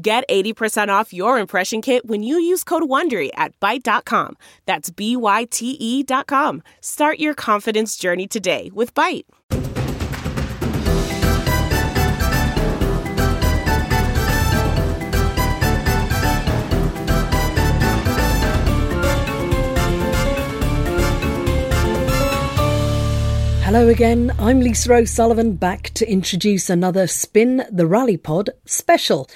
Get 80% off your impression kit when you use code WONDERY at Byte.com. That's B-Y-T-E dot com. Start your confidence journey today with Byte. Hello again, I'm Lisa O'Sullivan back to introduce another Spin the Rally Pod special.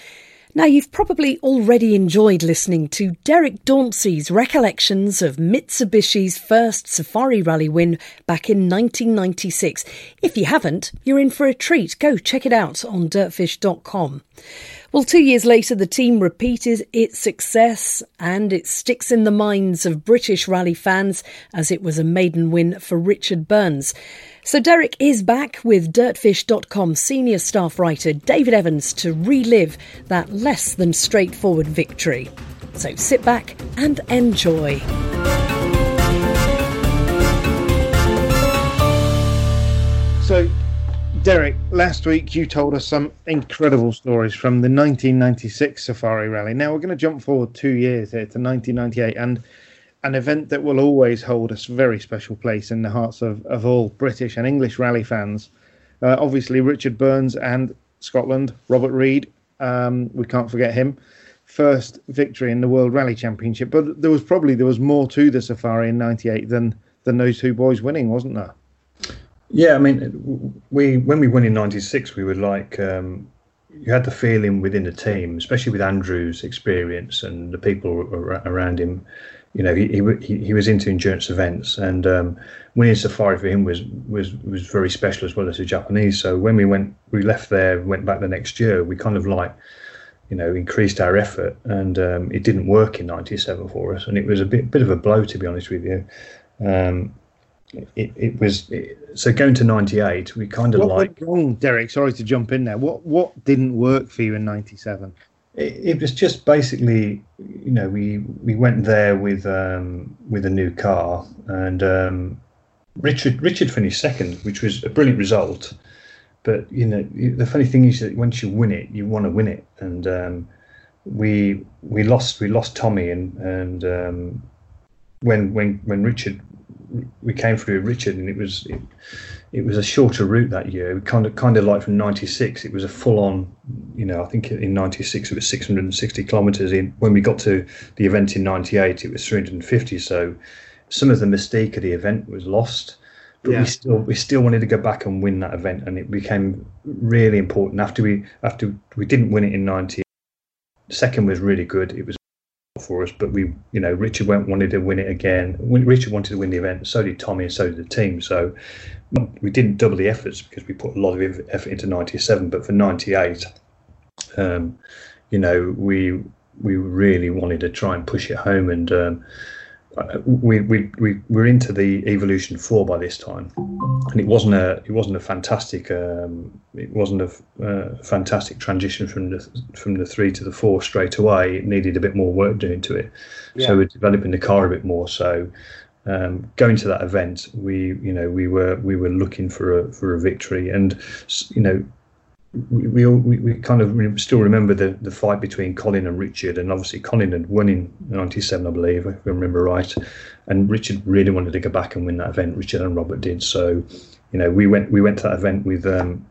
Now, you've probably already enjoyed listening to Derek Dauncey's recollections of Mitsubishi's first Safari Rally win back in 1996. If you haven't, you're in for a treat. Go check it out on dirtfish.com. Well, two years later, the team repeated its success and it sticks in the minds of British rally fans as it was a maiden win for Richard Burns. So Derek is back with Dirtfish.com senior staff writer David Evans to relive that less than straightforward victory. So sit back and enjoy. So Derek, last week you told us some incredible stories from the 1996 Safari Rally. Now we're going to jump forward two years here to 1998 and an event that will always hold a very special place in the hearts of, of all British and English rally fans. Uh, obviously, Richard Burns and Scotland, Robert Reid, um, we can't forget him. First victory in the World Rally Championship, but there was probably there was more to the Safari in '98 than than those two boys winning, wasn't there? Yeah, I mean, we when we won in '96, we were like, um, you had the feeling within the team, especially with Andrew's experience and the people around him. You know, he he, he was into endurance events, and um, winning Safari for him was was was very special as well as the Japanese. So when we went, we left there, went back the next year. We kind of like, you know, increased our effort, and um, it didn't work in '97 for us, and it was a bit bit of a blow to be honest with you. Um, it, it was it, so going to 98 we kind of what like went wrong derek sorry to jump in there what what didn't work for you in 97 it, it was just basically you know we we went there with um with a new car and um richard richard finished second which was a brilliant result. But you know the funny thing is that once you win it you want to win it. And um we we lost we lost tommy and and um when when when richard we came through with Richard, and it was it, it, was a shorter route that year. Kind of kind of like from '96, it was a full on. You know, I think in '96 it was 660 kilometres. In when we got to the event in '98, it was 350. So some of the mystique of the event was lost. But yeah. we still we still wanted to go back and win that event, and it became really important after we after we didn't win it in '98. Second was really good. It was for us, but we, you know, Richard went, wanted to win it again. Richard wanted to win the event, so did Tommy, and so did the team. So we didn't double the efforts because we put a lot of effort into '97. But for '98, um, you know, we we really wanted to try and push it home, and um, we we we were into the Evolution Four by this time, and it wasn't a it wasn't a fantastic um, it wasn't a uh, fantastic transition from the from the three to the four straight away. It needed a bit more work doing to it, yeah. so we're developing the car a bit more. So um, going to that event, we you know we were we were looking for a for a victory, and you know we, we, we kind of still remember the, the fight between Colin and Richard, and obviously Colin had won in '97, I believe, if I remember right, and Richard really wanted to go back and win that event. Richard and Robert did. So, you know, we went we went to that event with um,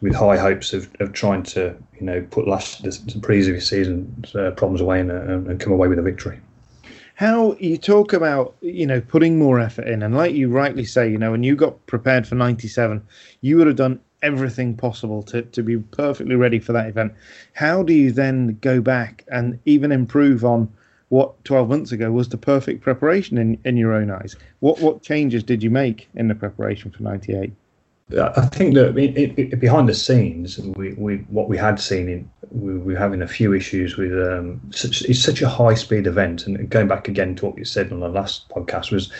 with high hopes of, of trying to you know put last the, the previous season's uh, problems away and, uh, and come away with a victory how you talk about you know putting more effort in and like you rightly say you know when you got prepared for 97 you would have done everything possible to, to be perfectly ready for that event. How do you then go back and even improve on what 12 months ago was the perfect preparation in, in your own eyes? What what changes did you make in the preparation for 98? I think that it, it, behind the scenes, we, we what we had seen in we were having a few issues with um, such it's such a high speed event, and going back again to what you said on the last podcast was,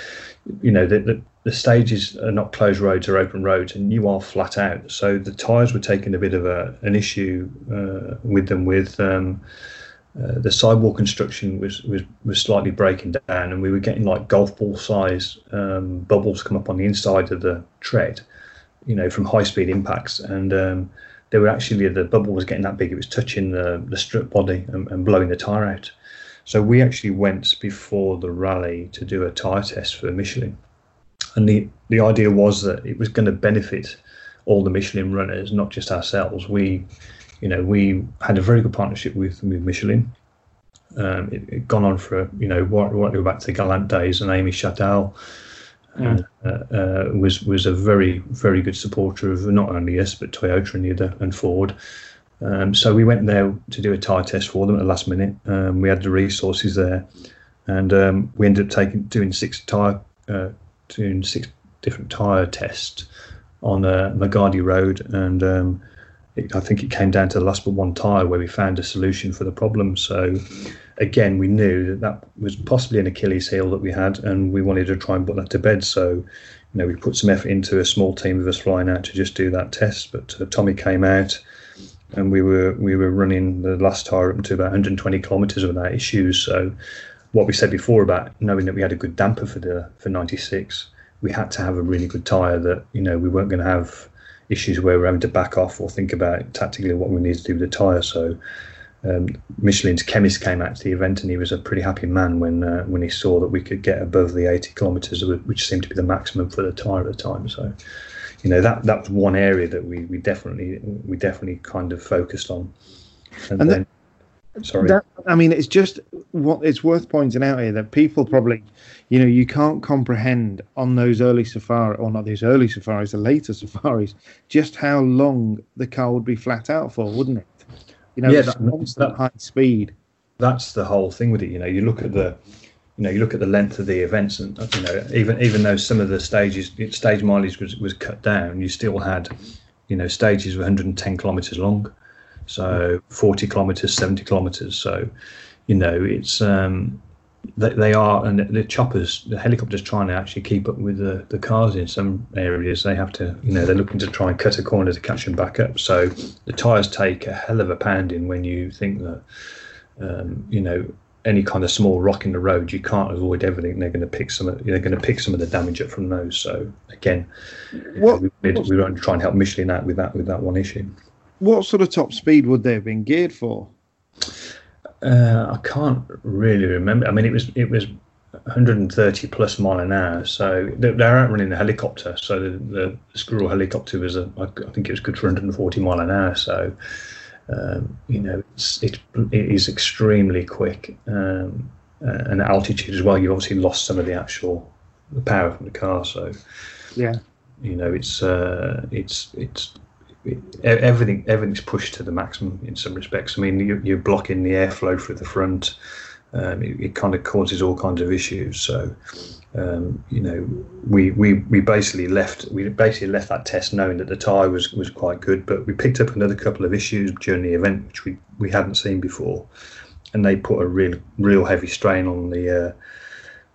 you know, the, the, stages are not closed roads or open roads, and you are flat out. So the tyres were taking a bit of a an issue uh, with them with. Um, uh, the sidewall construction was, was was slightly breaking down, and we were getting like golf ball size um, bubbles come up on the inside of the tread, you know, from high speed impacts, and um, they were actually the bubble was getting that big; it was touching the the strip body and, and blowing the tire out. So we actually went before the rally to do a tire test for Michelin, and the the idea was that it was going to benefit all the Michelin runners, not just ourselves. We you know, we had a very good partnership with, with Michelin. Um, it, it gone on for you know what what go back to the Galant days, and Aimé Chatard mm. uh, uh, was was a very very good supporter of not only us but Toyota and the other and Ford. Um, so we went there to do a tyre test for them at the last minute. Um, we had the resources there, and um, we ended up taking doing six tyre uh, doing six different tyre tests on uh, Magadi Road, and um, it, I think it came down to the last but one tyre where we found a solution for the problem. So again, we knew that that was possibly an Achilles heel that we had, and we wanted to try and put that to bed. So you know, we put some effort into a small team of us flying out to just do that test. But uh, Tommy came out, and we were we were running the last tyre up to about 120 kilometres without issues. So what we said before about knowing that we had a good damper for the for 96, we had to have a really good tyre that you know we weren't going to have issues where we're having to back off or think about tactically what we need to do with the tyre. So um, Michelin's chemist came out to the event and he was a pretty happy man when uh, when he saw that we could get above the 80 kilometres, which seemed to be the maximum for the tyre at the time. So you know that that was one area that we, we definitely we definitely kind of focused on. And, and then, sorry, that, I mean, it's just what it's worth pointing out here that people probably you know, you can't comprehend on those early safari, or not these early safaris, the later safaris, just how long the car would be flat out for, wouldn't it? You know, yeah, that, constant that, high speed. That's the whole thing with it. You know, you look at the, you know, you look at the length of the events, and you know, even even though some of the stages, stage mileage was was cut down, you still had, you know, stages were 110 kilometers long, so 40 kilometers, 70 kilometers. So, you know, it's um, they, they are, and the choppers, the helicopters, trying to actually keep up with the, the cars in some areas. They have to, you know, they're looking to try and cut a corner to catch them back up. So the tyres take a hell of a pounding when you think that, um, you know, any kind of small rock in the road, you can't avoid everything. They're going to pick some. They're going to pick some of the damage up from those. So again, what, we, we, we want to try and help Michelin out with that with that one issue. What sort of top speed would they have been geared for? Uh, I can't really remember. I mean, it was it was 130 plus mile an hour. So they're, they're running a helicopter. So the, the, Squirrel helicopter was a, I think it was good for 140 mile an hour. So um, you know, it's it, it is extremely quick um, uh, and altitude as well. You've obviously lost some of the actual the power from the car. So yeah, you know, it's uh, it's it's everything everything's pushed to the maximum in some respects. I mean, you, you're blocking the airflow through the front. Um, it, it, kind of causes all kinds of issues. So, um, you know, we, we we basically left we basically left that test knowing that the tyre was was quite good, but we picked up another couple of issues during the event which we, we hadn't seen before, and they put a real real heavy strain on the uh,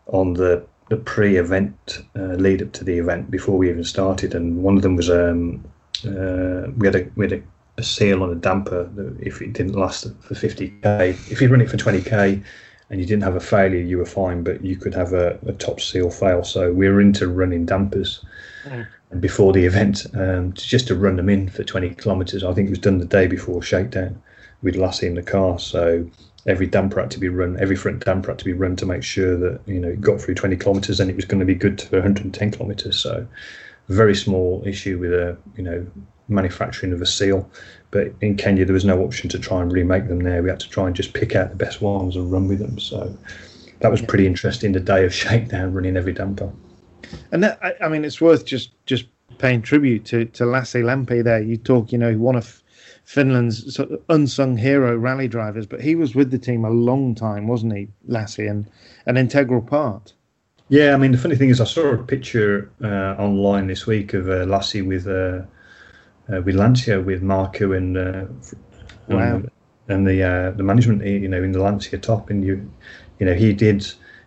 on the the pre-event uh, lead up to the event before we even started, and one of them was um, uh, we had a we had a, a, seal on a damper that if it didn't last for 50k, if you run it for 20k and you didn't have a failure, you were fine, but you could have a, a top seal fail. So we were into running dampers. Mm. And before the event, um, just to run them in for 20 kilometres, I think it was done the day before shakedown We'd last in the car. So every damper had to be run, every front damper had to be run to make sure that you know it got through 20 kilometres and it was going to be good for 110 kilometres. So very small issue with a you know manufacturing of a seal. But in Kenya, there was no option to try and remake them there. We had to try and just pick out the best ones and run with them. So that was pretty interesting. The day of shakedown, running every damper. And that, I, I mean, it's worth just just paying tribute to to Lasse Lampi. There, you talk, you know, one of Finland's sort of unsung hero rally drivers, but he was with the team a long time, wasn't he, Lasse, and an integral part. Yeah, I mean the funny thing is, I saw a picture uh, online this week of uh, Lasse with uh, uh, with Lancia with Markku and uh, Wow. and, and the uh, the management, you know, in the Lancia top, and you you know he did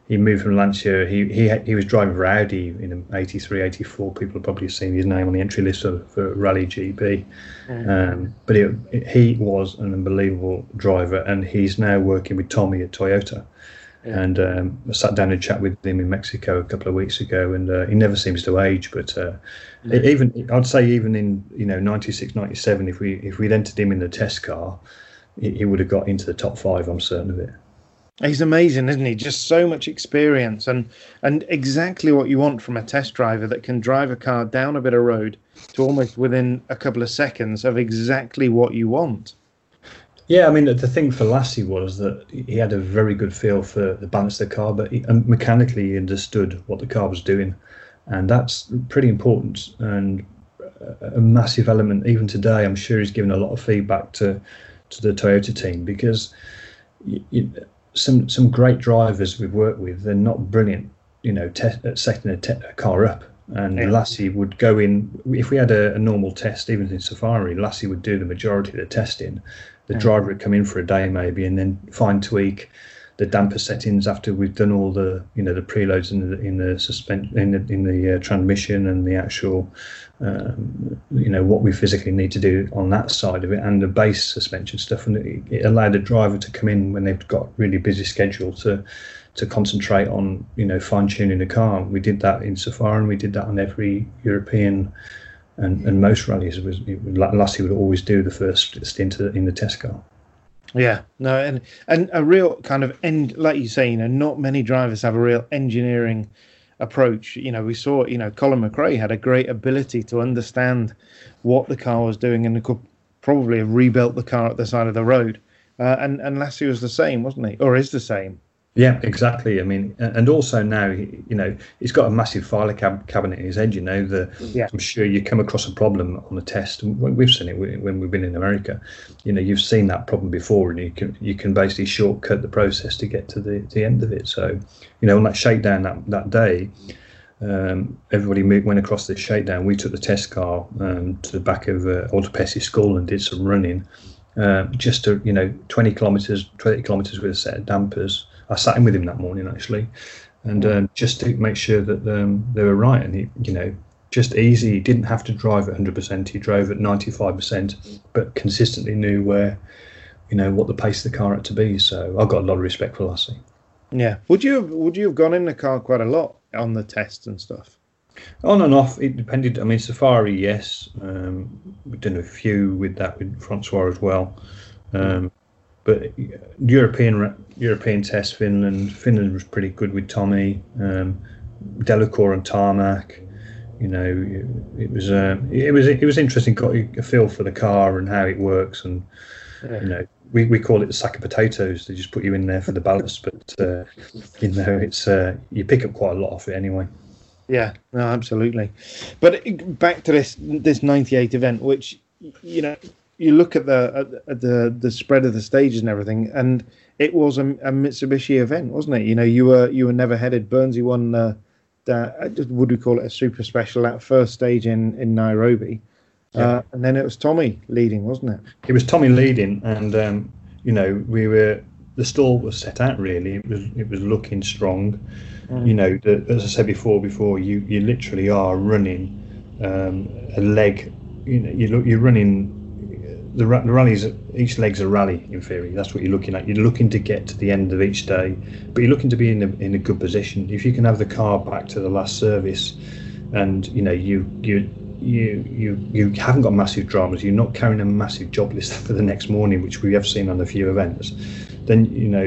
he moved from Lancia. He he he was driving for Audi in 83, 84. People have probably seen his name on the entry list for, for Rally GB. Um, but it, it- he was an unbelievable driver, and he's now working with Tommy at Toyota. And um, I sat down and chat with him in Mexico a couple of weeks ago, and uh, he never seems to age. But uh, even I'd say even in you know 96, 97, if we if we'd entered him in the test car, he, he would have got into the top five. I'm certain of it. He's amazing, isn't he? Just so much experience and and exactly what you want from a test driver that can drive a car down a bit of road to almost within a couple of seconds of exactly what you want. Yeah, I mean, the thing for Lasse was that he had a very good feel for the balance of the car, but he, and mechanically he understood what the car was doing. And that's pretty important and a- massive element. Even today, I'm sure he's given a lot of feedback to, to the Toyota team because y y some some great drivers we've worked with, they're not brilliant, you know, te- at setting a, te- a car up. And Yeah. Lasse would go in, if we had a, a normal test, even in Safari, Lasse would do the majority of the testing the driver would come in for a day maybe and then fine tweak the damper settings after we've done all the you know the preloads in the in the suspension in the, in the uh, transmission and the actual um, you know what we physically need to do on that side of it and the base suspension stuff. And it, it allowed the driver to come in when they've got really busy schedule to to concentrate on you know fine tuning the car. We did that in Safari and we did that on every European and, and most rallies was Lasse would always do the first stint in the test car. Yeah, no, and and a real kind of end, like you say, you know, not many drivers have a real engineering approach. You know, we saw, you know, Colin McRae had a great ability to understand what the car was doing and could probably have rebuilt the car at the side of the road. Uh, and and Lasse was the same, wasn't he? Or is the same? Yeah, exactly. I mean, and also now, you know, he's got a massive filer cab- cabinet in his head. You know, the Yeah. I'm sure you come across a problem on a test. We've seen it when we've been in America. You know, you've seen that problem before, and you can you can basically shortcut the process to get to the the end of it. So, you know, on that shakedown that that day, um, everybody moved, went across this shakedown. We took the test car um, to the back of uh, Autopessi School and did some running. Uh, just to you know, 20 kilometers, 20 kilometers with a set of dampers. I sat in with him that morning actually, and um, just to make sure that um, they were right. And he, you know, just easy. He didn't have to drive at 100%. He drove at 95%, but consistently knew where, you know, what the pace of the car had to be. So I've got a lot of respect for Lasse. Yeah. Would you have, would you have gone in the car quite a lot on the tests and stuff? On and off, it depended. I mean, Safari, yes. Um, we've done a few with that with Francois as well. Um, but European European test, Finland. Finland was pretty good with Tommy. Um, Delacour and Tarmac. You know, it was uh, it was it was interesting. Got a feel for the car and how it works, and you know, we, we call it the sack of potatoes. They just put you in there for the ballast, but uh, you know, it's uh, you pick up quite a lot off it anyway. Yeah, no, absolutely. But back to this this '98 event, which you know, you look at the at, the the spread of the stages and everything, and it was a, a Mitsubishi event, wasn't it? You know, you were you were never headed. Burnsy won. Uh, that would we call it a super special at first stage in in Nairobi, uh, and then it was Tommy leading, wasn't it? it was Tommy leading, and um, you know we were the stall was set out really. It was it was looking strong. You know, the, as I said before, before you you literally are running um, a leg. You know, you look you're running the, the rallies. Each leg's a rally in theory. That's what you're looking at. You're looking to get to the end of each day, but you're looking to be in a in a good position. If you can have the car back to the last service, and you know you you you you you haven't got massive dramas. You're not carrying a massive job list for the next morning, which we have seen on a few events. Then you know,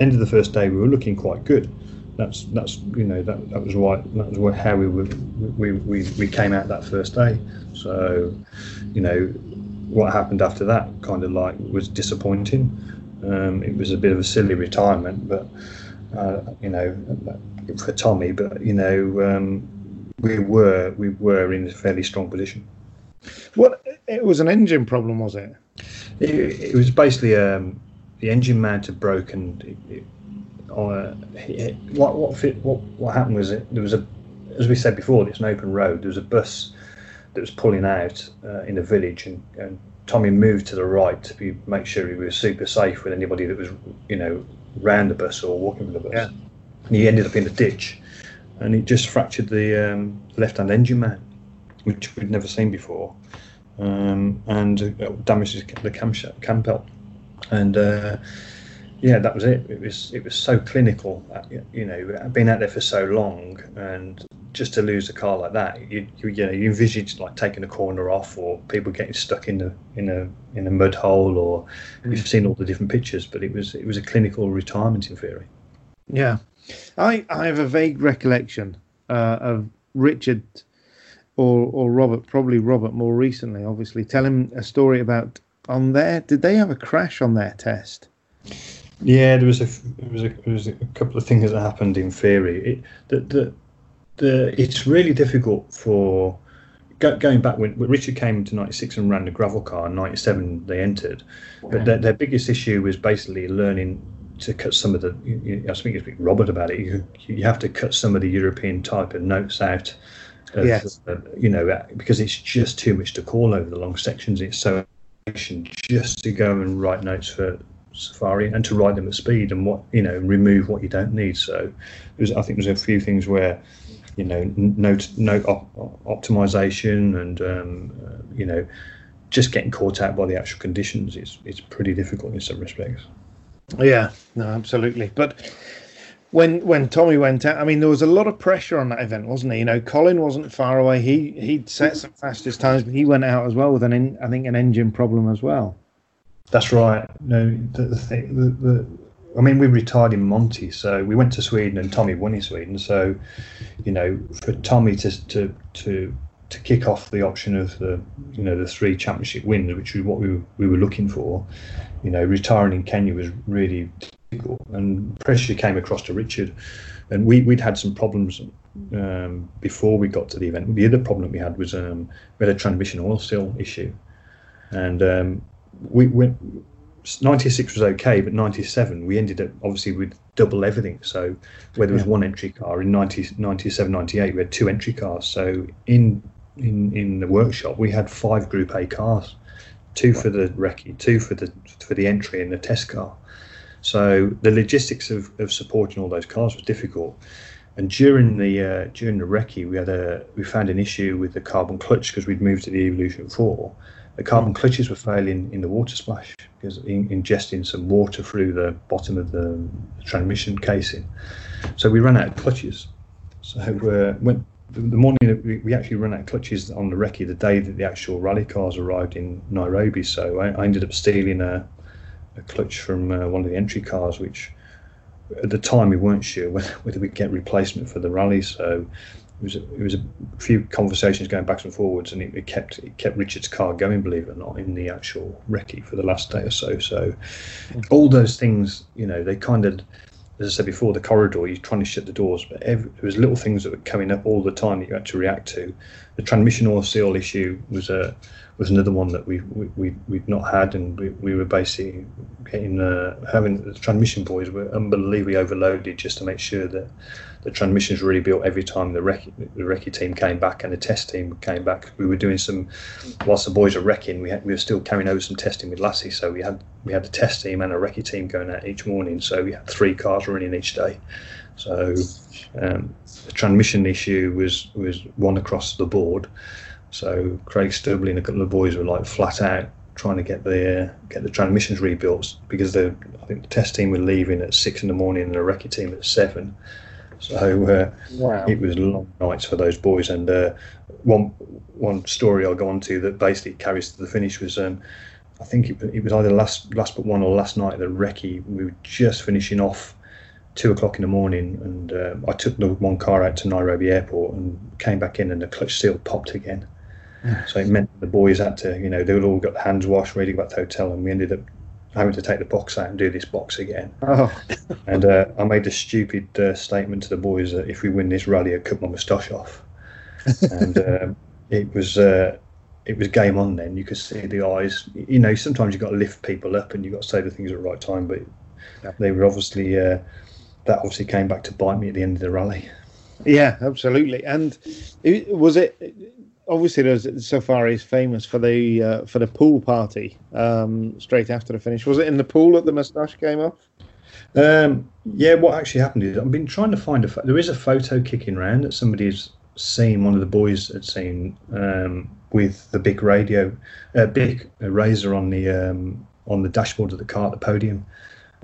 end of the first day, we were looking quite good. That's that's you know that that was why that was how we were we, we we came out that first day. So, you know, what happened after that kind of like was disappointing. Um, it was a bit of a silly retirement, but uh, you know, for Tommy. But you know, um, we were we were in a fairly strong position. What it was an engine problem, was it? It, it was basically um, the engine mount had broken. It, it, uh, what what fit, what what happened was it, there was a as we said before, it's an open road. There was a bus that was pulling out uh, in a village, and, and Tommy moved to the right to be, make sure he was super safe with anybody that was, you know, round the bus or walking with the bus. Yeah. And he ended up in a ditch, and he just fractured the um, left-hand engine mount, which we'd never seen before, um, and uh, damaged the camshaft, cam belt, and. Uh, yeah, that was it. It was it was so clinical. Uh, you know, being out there for so long, and just to lose a car like that, you you, you know you envisage like taking a corner off, or people getting stuck in a in a in a mud hole, or mm. we've seen all the different pictures. But it was it was a clinical retirement in theory. Yeah, I I have a vague recollection uh, of Richard or or Robert, probably Robert more recently, obviously, telling a story about on there. Did they have a crash on their test? Yeah, there was a there was a, there was a couple of things that happened in theory. It, the, the, the, it's really difficult for go, going back when, when, Richard came to '96 and ran the gravel car. In '97 they entered, but their, their biggest issue was basically learning to cut some of the. You, I was speaking to Robert about it. You, you have to cut some of the European type of notes out. Of, yes. Uh, you know, because it's just too much to call over the long sections. It's so just to go and write notes for Safari and to write them at speed and what you know remove what you don't need. So was, I think there's a few things where you know note note op- optimization and um, uh, you know just getting caught out by the actual conditions is it's pretty difficult in some respects. Yeah, no, absolutely. But when when Tommy went out, I mean, there was a lot of pressure on that event, wasn't he? You know, Colin wasn't far away. He he'd set some fastest times, but he went out as well with an in, I think an engine problem as well. That's right. No, the, the, the, I mean, we retired in Monte, so we went to Sweden, and Tommy won in Sweden. So, you know, for Tommy to to to to kick off the option of the you know the three championship wins, which was what we we were looking for, you know, retiring in Kenya was really difficult, and pressure came across to Richard, and we we'd had some problems um, before we got to the event. The other problem we had was um, we had a transmission oil seal issue, and um, we went 96 was okay, but 97 we ended up obviously with double everything. So where there was yeah. one entry car in 90, 97, 98, we had two entry cars. So in in in the workshop we had five Group A cars, two for the recce, two for the for the entry, and the test car. So the logistics of, of supporting all those cars was difficult. And during the uh, during the recce, we had a we found an issue with the carbon clutch because we'd moved to the Evolution Four the carbon clutches were failing in the water splash because in, ingesting some water through the bottom of the, the transmission casing. So we ran out of clutches. So uh, when the, the morning that we, we, actually ran out of clutches on the recce the day that the actual rally cars arrived in Nairobi. So I, I ended up stealing a, a clutch from uh, one of the entry cars, which at the time we weren't sure whether, whether we'd get replacement for the rally. So it was a, it was a few conversations going back and forwards, and it, it, kept it kept Richard's car going, believe it or not, in the actual recce for the last day or so. So mm. all those things, you know, they kind of, as I said before, the corridor, you're trying to shut the doors, but every, there was little things that were coming up all the time that you had to react to. The transmission oil seal issue was a was another one that we we we'd not had, and we, we were basically getting uh, having the transmission boys were unbelievably overloaded just to make sure that the transmissions really built every time the recce, the recce team came back and the test team came back. We were doing some whilst the boys were wrecking, we had, we were still carrying over some testing with Lasse, so we had we had the test team and a recce team going out each morning. So we had three cars running each day. So um, the transmission issue was was one across the board. So Craig Stubley and a couple of boys were like flat out trying to get the uh, get the transmissions rebuilt because the I think the test team were leaving at six in the morning and the recce team at seven. So uh, wow. it was long nights for those boys. And uh, one one story I'll go on to that basically carries to the finish was um, I think it, it, was either last last but one or last night the recce we were just finishing off two o'clock in the morning and uh, I took the one car out to Nairobi airport and came back in and the clutch seal popped again. So it meant the boys had to, you know, they would all got the hands washed, ready to go back to the hotel, and we ended up having to take the box out and do this box again. Oh. and uh, I made a stupid uh, statement to the boys that if we win this rally, I'd cut my moustache off. and um, it was uh, it was game on. Then you could see the eyes. You know, sometimes you have got to lift people up and you have got to say the things at the right time. But yeah. they were obviously uh, that obviously came back to bite me at the end of the rally. Yeah, absolutely. And it, was it obviously there's Safari is famous for the uh, for the pool party um, straight after the finish. Was it in the pool that the moustache came off? Um, yeah, what actually happened is I've been trying to find a. There is a photo kicking around that somebody's seen. One of the boys had seen um, with the big radio, uh, big razor on the um, on the dashboard of the car at the podium.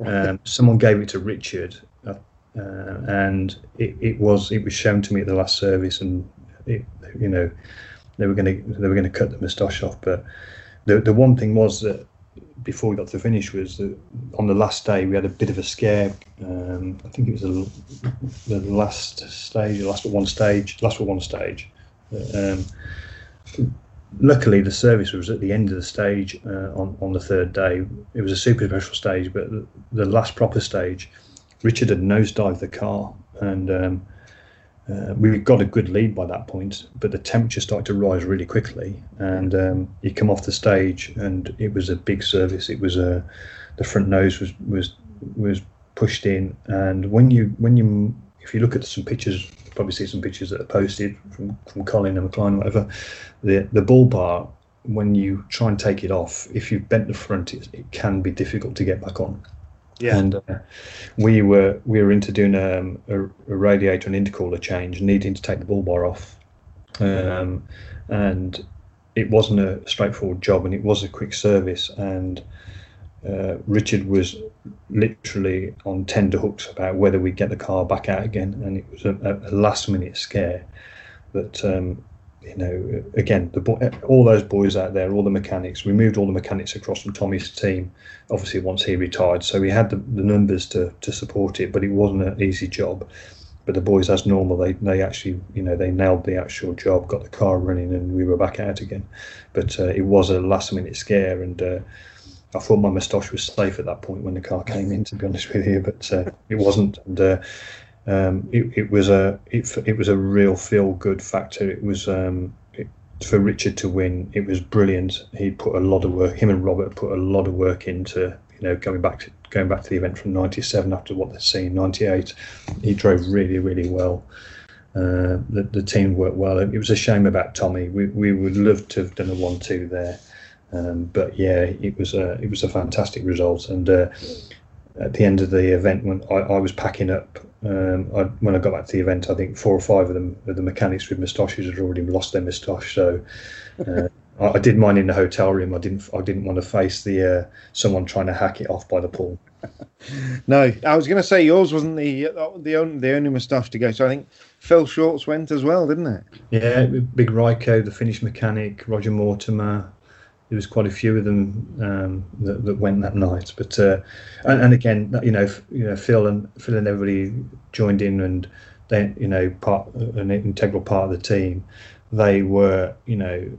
Um, someone gave it to Richard, uh, and it, it was it was shown to me at the last service, and it, you know they were going to they were going to cut the moustache off. But the the one thing was that before we got to the finish was that on the last day we had a bit of a scare. Um, I think it was the, the last stage, the last but one stage, last but one stage. Um, luckily, the service was at the end of the stage uh, on on the third day. It was a super special stage, but the, the last proper stage, Richard had nosedived the car and. Um, uh, we got a good lead by that point, but the temperature started to rise really quickly, and um, you come off the stage, and it was a big service. It was a the front nose was was was pushed in, and when you when you if you look at some pictures, probably see some pictures that are posted from from Colin and McLean, whatever. The the bull bar when you try and take it off, if you've bent the front, it, it can be difficult to get back on. Yeah. And uh, we were we were into doing um, a, a, radiator and intercooler change, needing to take the bull bar off, um, and it wasn't a straightforward job, and it was a quick service, and uh, Richard was literally on tender hooks about whether we'd get the car back out again, and it was a, a last minute scare. But um, you know, again, the all those boys out there, all the mechanics, we moved all the mechanics across from Tommy's team. Obviously, once he retired, so we had the, the numbers to, to support it, but it wasn't an easy job. But the boys, as normal, they they actually, you know, they nailed the actual job, got the car running, and we were back out again. But uh, it was a last minute scare, and uh, I thought my moustache was safe at that point when the car came in. To be honest with you, but uh, it wasn't, and uh, um, it, it, was a it, it was a real feel good factor. It was um, it, for Richard to win. It was brilliant. He put a lot of work. Him and Robert put a lot of work into you know going back to going back to the event from '97 after what they'd seen '98. He drove really really well. Uh, the, the team worked well. It was a shame about Tommy. We, we would love to have done a one-two there, um, but yeah, it was a it was a fantastic result. And uh, at the end of the event, when I, I was packing up um, I, when I got back to the event, I think four or five of them, of the mechanics with moustaches, had already lost their moustache. So uh, I, I, did mine in the hotel room. I didn't. I didn't want to face the uh, someone trying to hack it off by the pool. no, I was going to say yours wasn't the the only the only moustache to go. So I think Phil Shorts went as well, didn't it? Yeah, Big Ryko, the Finnish mechanic, Roger Mortimer, there was quite a few of them um, that, that, went that night. But uh, and, and, again, you know, you know, Phil and Phil and everybody joined in, and they, you know, part an integral part of the team. They were, you know,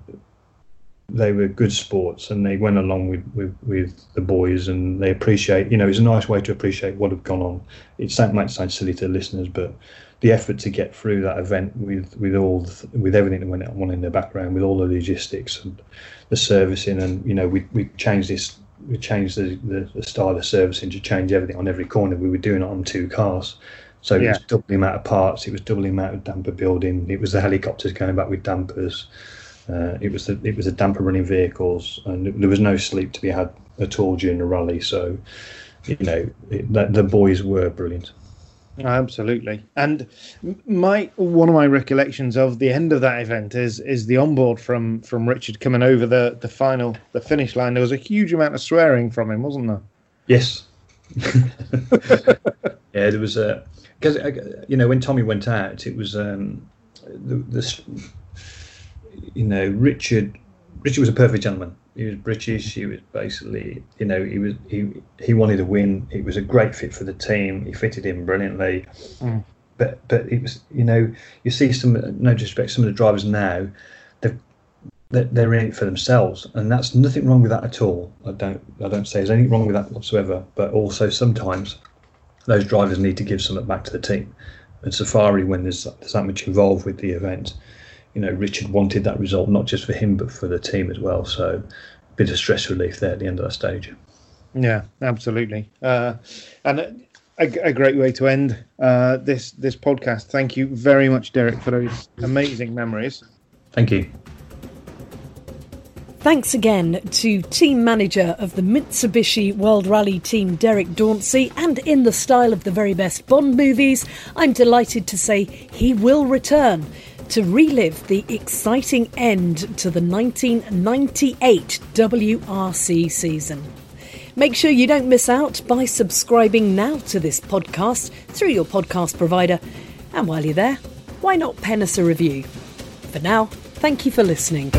they were good sports, and they went along with, with, with the boys, and they appreciate. You know, it's a nice way to appreciate what had gone on. It might sound silly to listeners, but the effort to get through that event with with all the, with everything that went on in the background, with all the logistics and the servicing, and you know we we changed this. We changed the, the, the style of servicing to change everything on every corner. We were doing it on two cars, so it was double the amount of parts. It was double the amount of damper building. It was the helicopters going back with dampers. Uh, it was the it was the damper running vehicles, and there was no sleep to be had at all during the rally. So, you know, it, the, the boys were brilliant. Absolutely, and my one of my recollections of the end of that event is is the onboard from from Richard coming over the the final the finish line. There was a huge amount of swearing from him, wasn't there? Yes. yeah, there was a because uh, you know when Tommy went out, it was um, the, you know Richard Richard was a perfect gentleman he was British. He was basically, you know, he was he he wanted to win. He was a great fit for the team. He fitted in brilliantly. Mm. But but it was, you know, you see some no disrespect, some of the drivers now, they're they're in it for themselves, and that's nothing wrong with that at all. I don't I don't say there's anything wrong with that whatsoever. But also sometimes those drivers need to give something back to the team. And Safari, when there's there's that much involved with the event, you know, Richard wanted that result not just for him but for the team as well. So, a bit of stress relief there at the end of that stage. Yeah, absolutely. Uh, and a, a, great way to end uh, this this podcast. Thank you very much, Derek, for those amazing memories. Thank you. Thanks again to team manager of the Mitsubishi World Rally team, Derek Dauncey, and in the style of the very best Bond movies, I'm delighted to say he will return to relive the exciting end to the 1998 WRC season. Make sure you don't miss out by subscribing now to this podcast through your podcast provider. And while you're there, why not pen us a review? For now, thank you for listening.